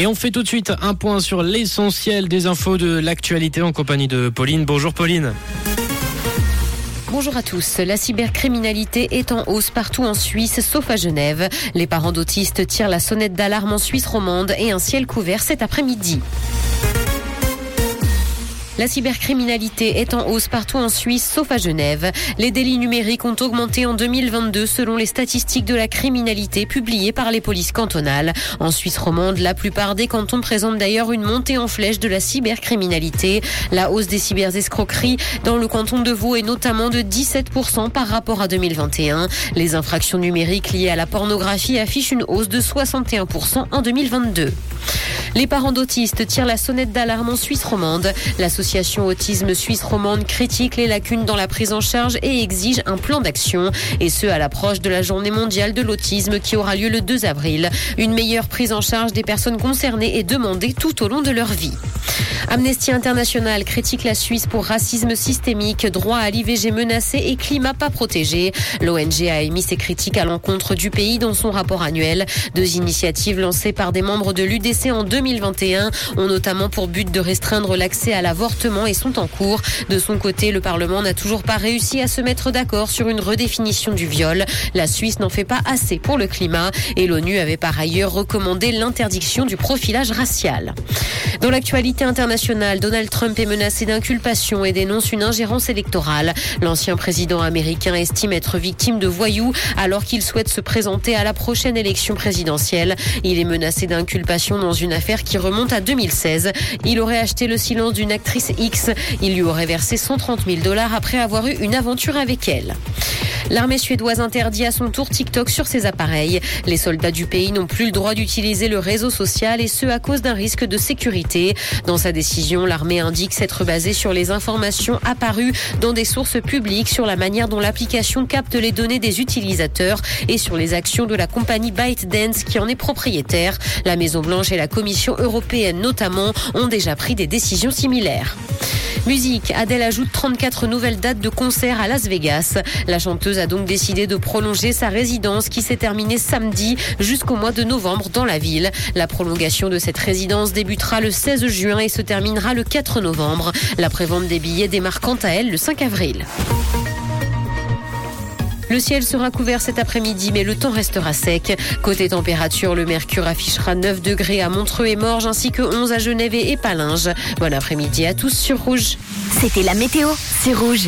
Et on fait tout de suite un point sur l'essentiel des infos de l'actualité en compagnie de Pauline. Bonjour Pauline. Bonjour à tous. La cybercriminalité est en hausse partout en Suisse, sauf à Genève. Les parents d'autistes tirent la sonnette d'alarme en Suisse romande et un ciel couvert cet après-midi. La cybercriminalité est en hausse partout en Suisse, sauf à Genève. Les délits numériques ont augmenté en 2022 selon les statistiques de la criminalité publiées par les polices cantonales. En Suisse romande, la plupart des cantons présentent d'ailleurs une montée en flèche de la cybercriminalité. La hausse des cyberescroqueries dans le canton de Vaud est notamment de 17% par rapport à 2021. Les infractions numériques liées à la pornographie affichent une hausse de 61% en 2022. Les parents d'autistes tirent la sonnette d'alarme en Suisse romande. L'association Autisme Suisse romande critique les lacunes dans la prise en charge et exige un plan d'action. Et ce, à l'approche de la journée mondiale de l'autisme qui aura lieu le 2 avril. Une meilleure prise en charge des personnes concernées est demandée tout au long de leur vie. Amnesty International critique la Suisse pour racisme systémique, droit à l'IVG menacé et climat pas protégé. L'ONG a émis ses critiques à l'encontre du pays dans son rapport annuel. Deux initiatives lancées par des membres de l'UDC en 2021 ont notamment pour but de restreindre l'accès à l'avortement et sont en cours. De son côté, le Parlement n'a toujours pas réussi à se mettre d'accord sur une redéfinition du viol. La Suisse n'en fait pas assez pour le climat et l'ONU avait par ailleurs recommandé l'interdiction du profilage racial. Dans l'actualité internationale, Donald Trump est menacé d'inculpation et dénonce une ingérence électorale. L'ancien président américain estime être victime de voyous alors qu'il souhaite se présenter à la prochaine élection présidentielle. Il est menacé d'inculpation dans une affaire qui remonte à 2016. Il aurait acheté le silence d'une actrice X. Il lui aurait versé 130 000 dollars après avoir eu une aventure avec elle. L'armée suédoise interdit à son tour TikTok sur ses appareils. Les soldats du pays n'ont plus le droit d'utiliser le réseau social et ce à cause d'un risque de sécurité. Dans sa décision, l'armée indique s'être basée sur les informations apparues dans des sources publiques sur la manière dont l'application capte les données des utilisateurs et sur les actions de la compagnie ByteDance qui en est propriétaire. La Maison Blanche et la Commission européenne notamment ont déjà pris des décisions similaires. Musique, Adèle ajoute 34 nouvelles dates de concert à Las Vegas. La chanteuse a donc décidé de prolonger sa résidence qui s'est terminée samedi jusqu'au mois de novembre dans la ville. La prolongation de cette résidence débutera le 16 juin et se terminera le 4 novembre. La prévente des billets démarre quant à elle le 5 avril. Le ciel sera couvert cet après-midi, mais le temps restera sec. Côté température, le mercure affichera 9 degrés à Montreux et Morges, ainsi que 11 à Genève et Palinges. Bon après-midi à tous sur Rouge. C'était la météo, c'est Rouge.